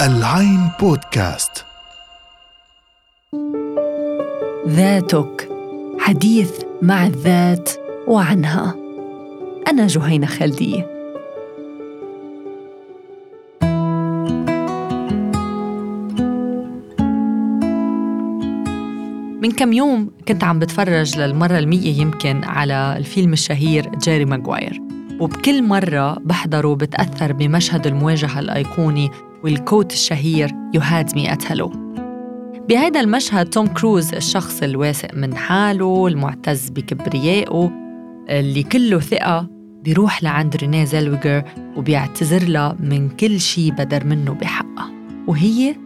العين بودكاست. ذاتك حديث مع الذات وعنها. أنا جهينة خالدية من كم يوم كنت عم بتفرج للمرة المية يمكن على الفيلم الشهير جيري ماغواير وبكل مرة بحضره بتأثر بمشهد المواجهة الأيقوني والكوت الشهير me at hello بهذا المشهد توم كروز الشخص الواثق من حاله المعتز بكبريائه اللي كله ثقة بيروح لعند رينيه زيلويجر وبيعتذر لها من كل شي بدر منه بحقها وهي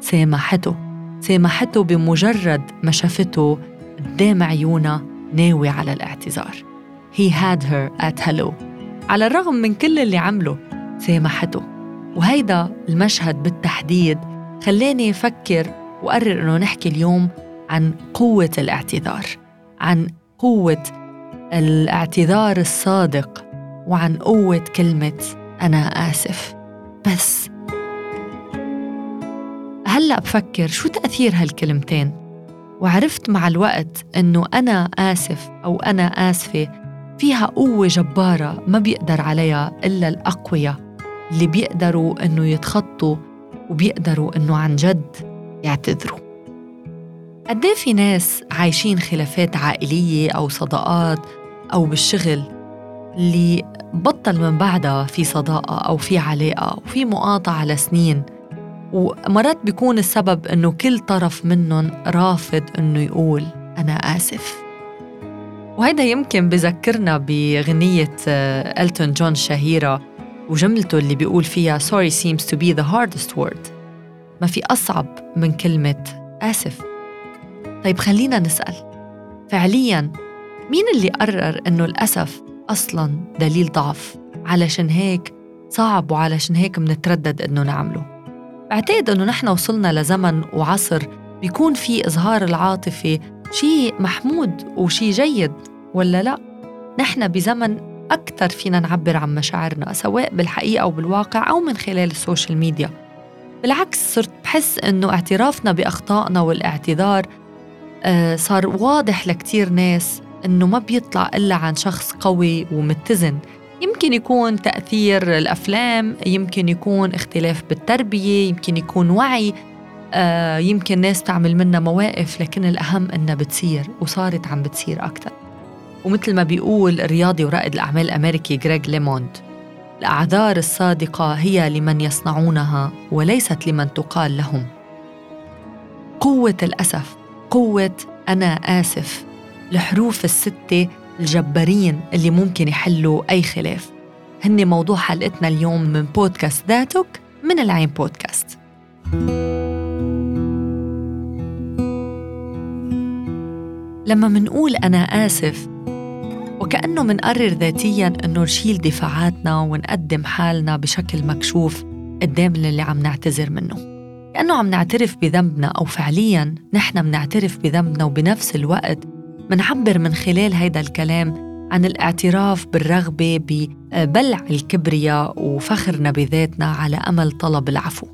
سامحته سامحته بمجرد ما شافته قدام عيونها ناوي على الاعتذار. He had her at hello. على الرغم من كل اللي عمله سامحته. وهيدا المشهد بالتحديد خلاني أفكر وقرر إنه نحكي اليوم عن قوة الاعتذار عن قوة الاعتذار الصادق وعن قوة كلمة أنا آسف. بس هلأ بفكر شو تأثير هالكلمتين؟ وعرفت مع الوقت إنه أنا آسف أو أنا آسفة فيها قوة جبارة ما بيقدر عليها إلا الأقوياء اللي بيقدروا إنه يتخطوا وبيقدروا إنه عن جد يعتذروا. قد إيه في ناس عايشين خلافات عائلية أو صداقات أو بالشغل اللي بطل من بعدها في صداقة أو في علاقة وفي مقاطعة لسنين ومرات بيكون السبب إنه كل طرف منهم رافض إنه يقول أنا آسف. وهيدا يمكن بذكرنا بغنية ألتون جون الشهيرة وجملته اللي بيقول فيها sorry seems to be the hardest word. ما في أصعب من كلمة آسف. طيب خلينا نسأل. فعلياً مين اللي قرر إنه الأسف أصلاً دليل ضعف علشان هيك صعب وعلشان هيك منتردد إنه نعمله؟ بعتقد إنه نحن وصلنا لزمن وعصر بيكون في إظهار العاطفة شيء محمود وشيء جيد ولا لا؟ نحن بزمن أكثر فينا نعبر عن مشاعرنا سواء بالحقيقة أو بالواقع أو من خلال ال social media. بالعكس صرت بحس إنه اعترافنا بأخطائنا والإعتذار آه صار واضح لكتير ناس إنه ما بيطلع إلا عن شخص قوي ومتزن. يمكن يكون تأثير الأفلام يمكن يكون اختلاف بالتربية يمكن يكون وعي آه يمكن ناس تعمل منا مواقف لكن الأهم إنها بتصير وصارت عم بتصير أكثر ومثل ما بيقول الرياضي ورائد الأعمال الأمريكي غريغ ليموند الأعذار الصادقة هي لمن يصنعونها وليست لمن تقال لهم. قوة الأسف قوة أنا آسف الحروف الستة الجبارين اللي ممكن يحلوا أي خلاف. هن موضوع حلقتنا اليوم من بودكاست ذاتك من العين بودكاست. لما منقول أنا آسف وكأنه منقرر ذاتياً إنه نشيل دفاعاتنا ونقدم حالنا بشكل مكشوف قدام اللي عم نعتذر منه. كأنه عم نعترف بذنبنا أو فعلياً نحن منعترف بذنبنا وبنفس الوقت منعبر من خلال هيدا الكلام عن الاعتراف بالرغبة ببلع الكبرياء وفخرنا بذاتنا على أمل طلب العفو.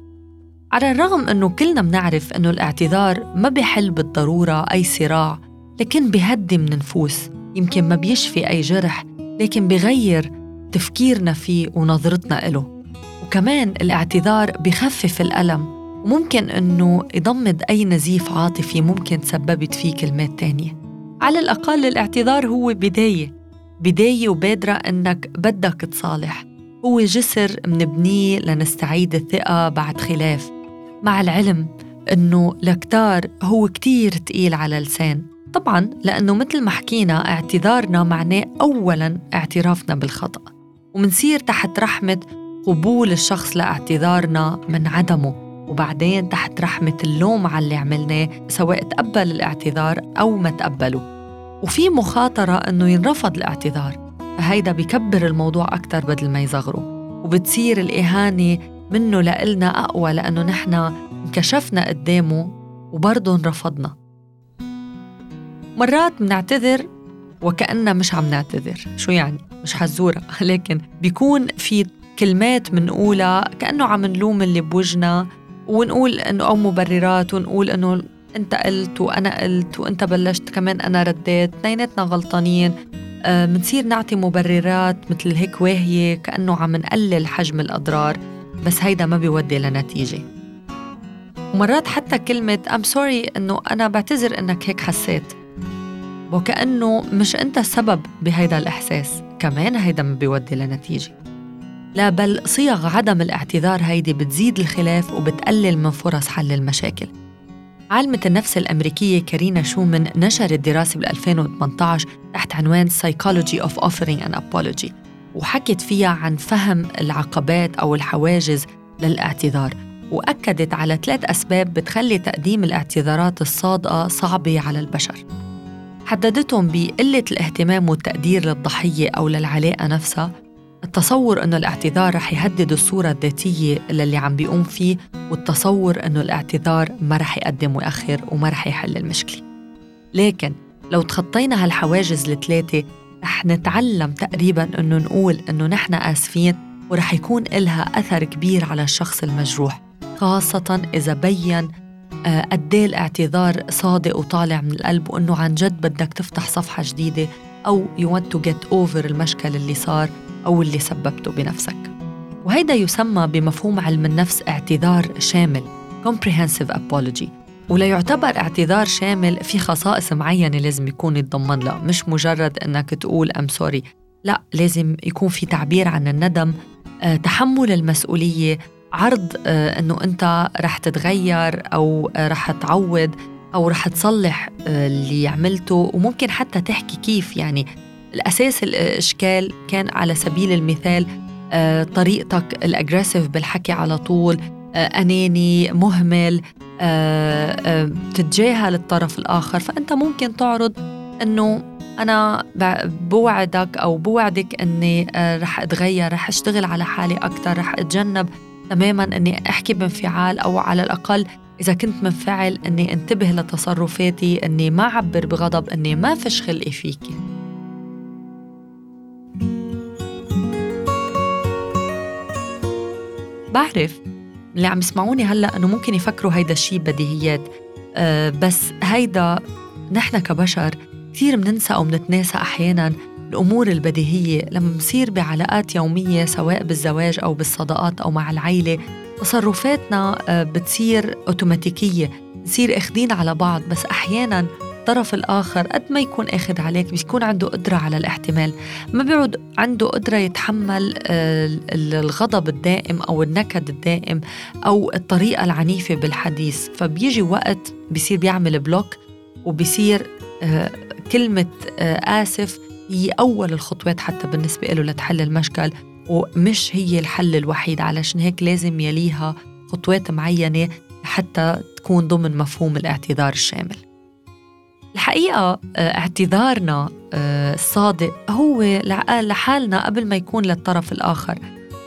على الرغم أنه كلنا منعرف أنه الاعتذار ما بيحل بالضرورة أي صراع لكن بيهدي من نفوس. يمكن ما بيشفي أي جرح لكن بغير تفكيرنا فيه ونظرتنا إله. وكمان الاعتذار بخفف الألم. وممكن أنه يضمد أي نزيف عاطفي ممكن تسببت فيه كلمات تانية. على الأقل الاعتذار هو بداية. بداية وبادرة إنك بدك تصالح. هو جسر منبنيه لنستعيد الثقة بعد خلاف. مع العلم إنه لكتار هو كتير تقيل على اللسان طبعا لأنه مثل ما حكينا اعتذارنا معناه أولا اعترافنا بالخطأ. ومنصير تحت رحمة قبول الشخص لاعتذارنا من عدمه. وبعدين تحت رحمة اللوم على اللي عملناه سواء تقبل الاعتذار أو ما تقبله. وفي مخاطرة إنه ينرفض الاعتذار. فهيدا بكبر الموضوع أكتر بدل ما يصغره. وبتصير الإهانة منه لإلنا أقوى لأنه نحن انكشفنا قدامه وبرضه انرفضنا. مرات بنعتذر وكأننا مش عم نعتذر. شو يعني؟ مش حزورة. لكن بيكون في كلمات منقولها كأنه عم نلوم اللي بوجنا ونقول إنه أو مبررات ونقول إنه أنت قلت وأنا قلت وأنت بلشت كمان أنا رديت. اثنيناتنا غلطانين. بنصير آه، نعطي مبررات مثل هيك واهية كأنه عم نقلل حجم الأضرار. بس هيدا ما بيودي لنتيجة. ومرات حتى كلمة I'm sorry إنه أنا بعتذر إنك هيك حسيت. وكأنه مش أنت السبب بهيدا الإحساس كمان هيدا ما بيودي لنتيجة. لا بل صيغ عدم الاعتذار هيدي بتزيد الخلاف وبتقلل من فرص حل المشاكل. عالمة النفس الأمريكية كارينا شومن نشرت دراسة بال 2018 تحت عنوان Psychology of Offering an Apology وحكت فيها عن فهم العقبات أو الحواجز للاعتذار وأكدت على ثلاث أسباب بتخلي تقديم الاعتذارات الصادقة صعبة على البشر. حددتهم بقلة الاهتمام والتقدير للضحية أو للعلاقة نفسها. التصور أنه الاعتذار رح يهدد الصورة الذاتية للي عم بيقوم فيه والتصور أنه الاعتذار ما رح يقدم ويأخر وما رح يحل المشكلة. لكن لو تخطينا هالحواجز الثلاثة رح نتعلم تقريبا أنه نقول أنه نحن آسفين ورح يكون إلها أثر كبير على الشخص المجروح خاصة إذا بين قد إيه الاعتذار صادق وطالع من القلب وإنه عن جد بدك تفتح صفحة جديدة أو you want to get over المشكل اللي صار أو اللي سببته بنفسك. وهيدا يسمى بمفهوم علم النفس اعتذار شامل comprehensive apology. وليعتبر اعتذار شامل في خصائص معينة لازم يكون يتضمن لها مش مجرد إنك تقول ام سوري لا لازم يكون في تعبير عن الندم آه، تحمل المسؤولية عرض آه، إنه أنت رح تتغير أو آه، رح تعوض أو رح تصلح آه، اللي عملته. وممكن حتى تحكي كيف يعني الأساس الإشكال كان على سبيل المثال طريقتك الاجريسيف بالحكي على طول أناني مهمل تتجاهل الطرف الآخر. فأنت ممكن تعرض إنه أنا بوعدك أو بوعدك إني رح أتغير رح أشتغل على حالي أكثر رح أتجنب تماما إني أحكي بانفعال أو على الأقل إذا كنت منفعل إني انتبه لتصرفاتي إني ما أعبر بغضب إني ما فش خلقي فيكي. بعرف اللي عم يسمعوني هلأ إنه ممكن يفكروا هيدا الشيء بديهيات أه بس هيدا نحن كبشر كثير مننسى أو منتناسى أحيانا الأمور البديهية لما بصير بعلاقات يومية سواء بالزواج أو بالصداقات أو مع العيلة. تصرفاتنا آه، بتصير أوتوماتيكية. نصير أخذين على بعض بس أحياناً الطرف الآخر قد ما يكون أخذ عليك بيكون عنده قدرة على الاحتمال. ما بيعود عنده قدرة يتحمل آه، الغضب الدائم أو النكد الدائم أو الطريقة العنيفة بالحديث. فبيجي وقت بيصير بيعمل بلوك وبيصير آه، كلمة آسف هي أول الخطوات حتى بالنسبة له لتحل المشكل ومش هي الحل الوحيد علشان هيك لازم يليها خطوات معينة حتى تكون ضمن مفهوم الاعتذار الشامل. الحقيقة آه، اعتذارنا آه، الصادق هو لحالنا قبل ما يكون للطرف الآخر.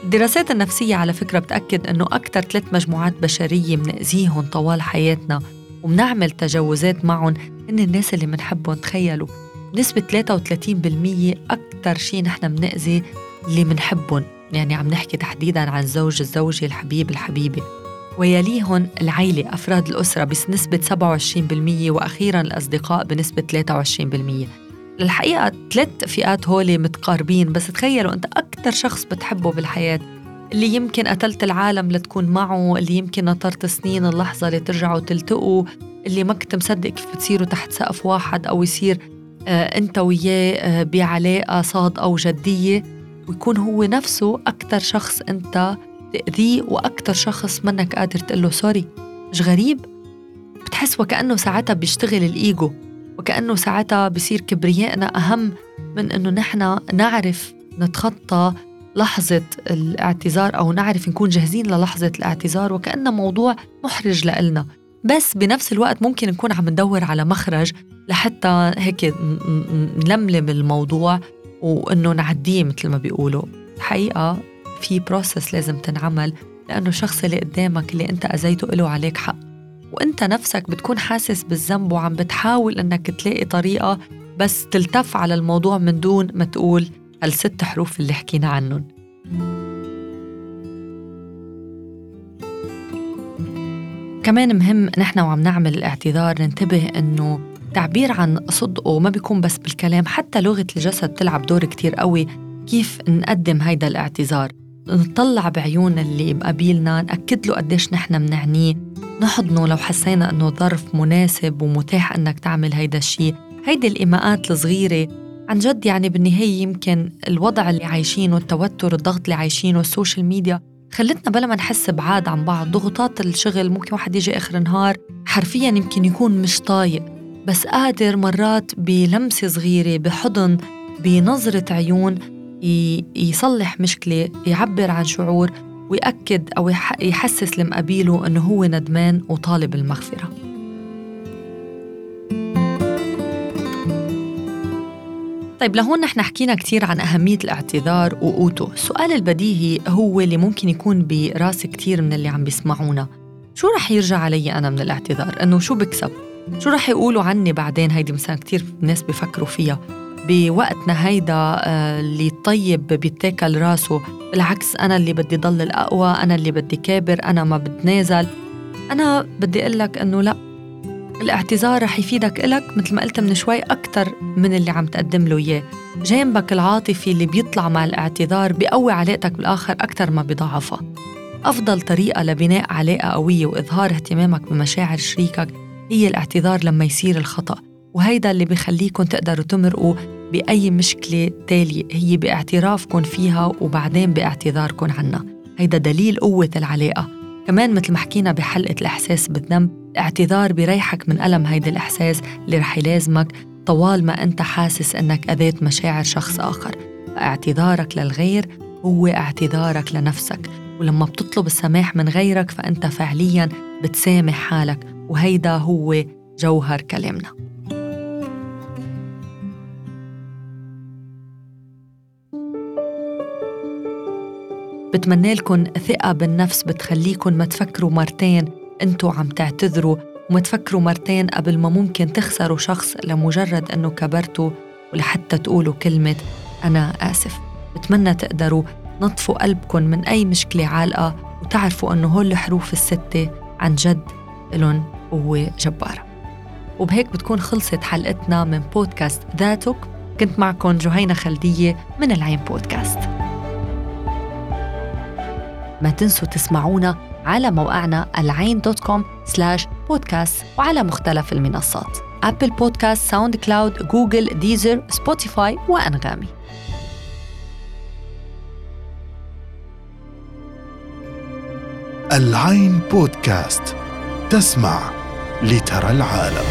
الدراسات النفسية على فكرة بتأكد أنه أكثر ثلاث مجموعات بشرية منأذيهم طوال حياتنا ومنعمل تجاوزات معهم هن الناس اللي منحبهم تخيلوا. بنسبة 33% أكثر شيء نحن بنأذي اللي منحبهم. يعني عم نحكي تحديدا عن زوج الزوجة الحبيب الحبيبة. ويليهم العيلة أفراد الأسرة بنسبة 27% وأخيرا الأصدقاء بنسبة 23% للحقيقة ثلاث فئات هولي متقاربين بس تخيلوا أنت أكثر شخص بتحبه بالحياة. اللي يمكن قتلت العالم لتكون معه اللي يمكن نطرت سنين اللحظة اللي ترجعوا تلتقوا اللي ما كنت مصدق كيف بتصيروا تحت سقف واحد أو يصير أنت وياه آه، بعلاقة صادقة وجدية ويكون هو نفسه أكثر شخص أنت تأذيه وأكثر شخص منك قادر تقول له سوري. مش غريب؟ بتحس وكأنه ساعتها بيشتغل الإيجو وكأنه ساعتها بصير كبريائنا أهم من إنه نحن نعرف نتخطى لحظة الاعتذار أو نعرف نكون جاهزين للحظة الاعتذار وكأنه موضوع محرج لإلنا. بس بنفس الوقت ممكن نكون عم ندور على مخرج لحتى هيك نلملم الموضوع وإنه نعديه مثل ما بيقولوا. الحقيقة في بروسس لازم تنعمل لأنه الشخص اللي قدامك اللي أنت أذيته له عليك حق. وأنت نفسك بتكون حاسس بالذنب وعم بتحاول إنك تلاقي طريقة بس تلتف على الموضوع من دون ما تقول هالست حروف اللي حكينا عنهم. كمان مهم نحن وعم نعمل الاعتذار ننتبه إنه تعبير عن صدقه ما بيكون بس بالكلام حتى لغة الجسد تلعب دور كتير قوي كيف نقدم هيدا الاعتذار. نطلع بعيون اللي مقابلنا نأكد له قديش نحن منعنيه نحضنه لو حسينا إنه ظرف مناسب ومتاح إنك تعمل هيدا الشيء هيدي الإيماءات الصغيرة عن جد يعني بالنهاية يمكن الوضع اللي عايشينه التوتر الضغط اللي عايشينه السوشيال ميديا خلتنا بلا ما نحس بعاد عن بعض. ضغوطات الشغل ممكن واحد يجي آخر النهار حرفيا يمكن يكون مش طايق بس قادر مرات بلمسة صغيرة بحضن بنظرة عيون يصلح مشكلة يعبر عن شعور ويأكد أو يحسس المقابيله أنه هو ندمان وطالب المغفرة. طيب لهون نحن حكينا كثير عن أهمية الاعتذار وقوته. السؤال البديهي هو اللي ممكن يكون براس كثير من اللي عم بيسمعونا. شو رح يرجع علي أنا من الاعتذار؟ إنه شو بكسب؟ شو رح يقولوا عني بعدين؟ هيدي مثلا كثير ناس بيفكروا فيها. بوقتنا هيدا آه، اللي الطيب بيتاكل راسه بالعكس أنا اللي بدي ضل الأقوى أنا اللي بدي كابر أنا ما بتنازل أنا بدي أقول لك إنه لا. الاعتذار رح يفيدك إلك مثل ما قلت من شوي أكثر من اللي عم تقدم له إياه. جانبك العاطفي اللي بيطلع مع الاعتذار بيقوي علاقتك بالآخر أكثر ما بيضعفها أفضل طريقة لبناء علاقة قوية وإظهار اهتمامك بمشاعر شريكك هي الاعتذار لما يصير الخطأ وهيدا اللي بخليكم تقدروا تمرقوا بأي مشكلة تالية هي باعترافكم فيها وبعدين باعتذاركم عنها. هيدا دليل قوة العلاقة. كمان مثل ما حكينا بحلقة الإحساس بالذنب الاعتذار بيريحك من ألم هيدا الإحساس اللي رح يلازمك طوال ما أنت حاسس أنك أذيت مشاعر شخص آخر. فاعتذارك للغير هو اعتذارك لنفسك. ولما بتطلب السماح من غيرك فأنت فعليا بتسامح حالك وهيدا هو جوهر كلامنا. بتمنى لكم ثقة بالنفس بتخليكم ما تفكروا مرتين أنتوا عم تعتذروا وما تفكروا مرتين قبل ما ممكن تخسروا شخص لمجرد انه كبرتوا ولحتى تقولوا كلمة أنا آسف. بتمنى تقدروا نطفوا قلبكم من أي مشكلة عالقة وتعرفوا أنه هول الحروف الستة عن جد إلن قوة جبارة. وبهيك بتكون خلصت حلقتنا من بودكاست ذاتك. كنت معكم جهينة خلدية من العين بودكاست. ما تنسوا تسمعونا على موقعنا العين dot com slash بودكاست وعلى مختلف المنصات. أبل بودكاست، ساوند كلاود، جوجل، ديزر، سبوتيفاي وأنغامي. العين بودكاست تسمع لترى العالم.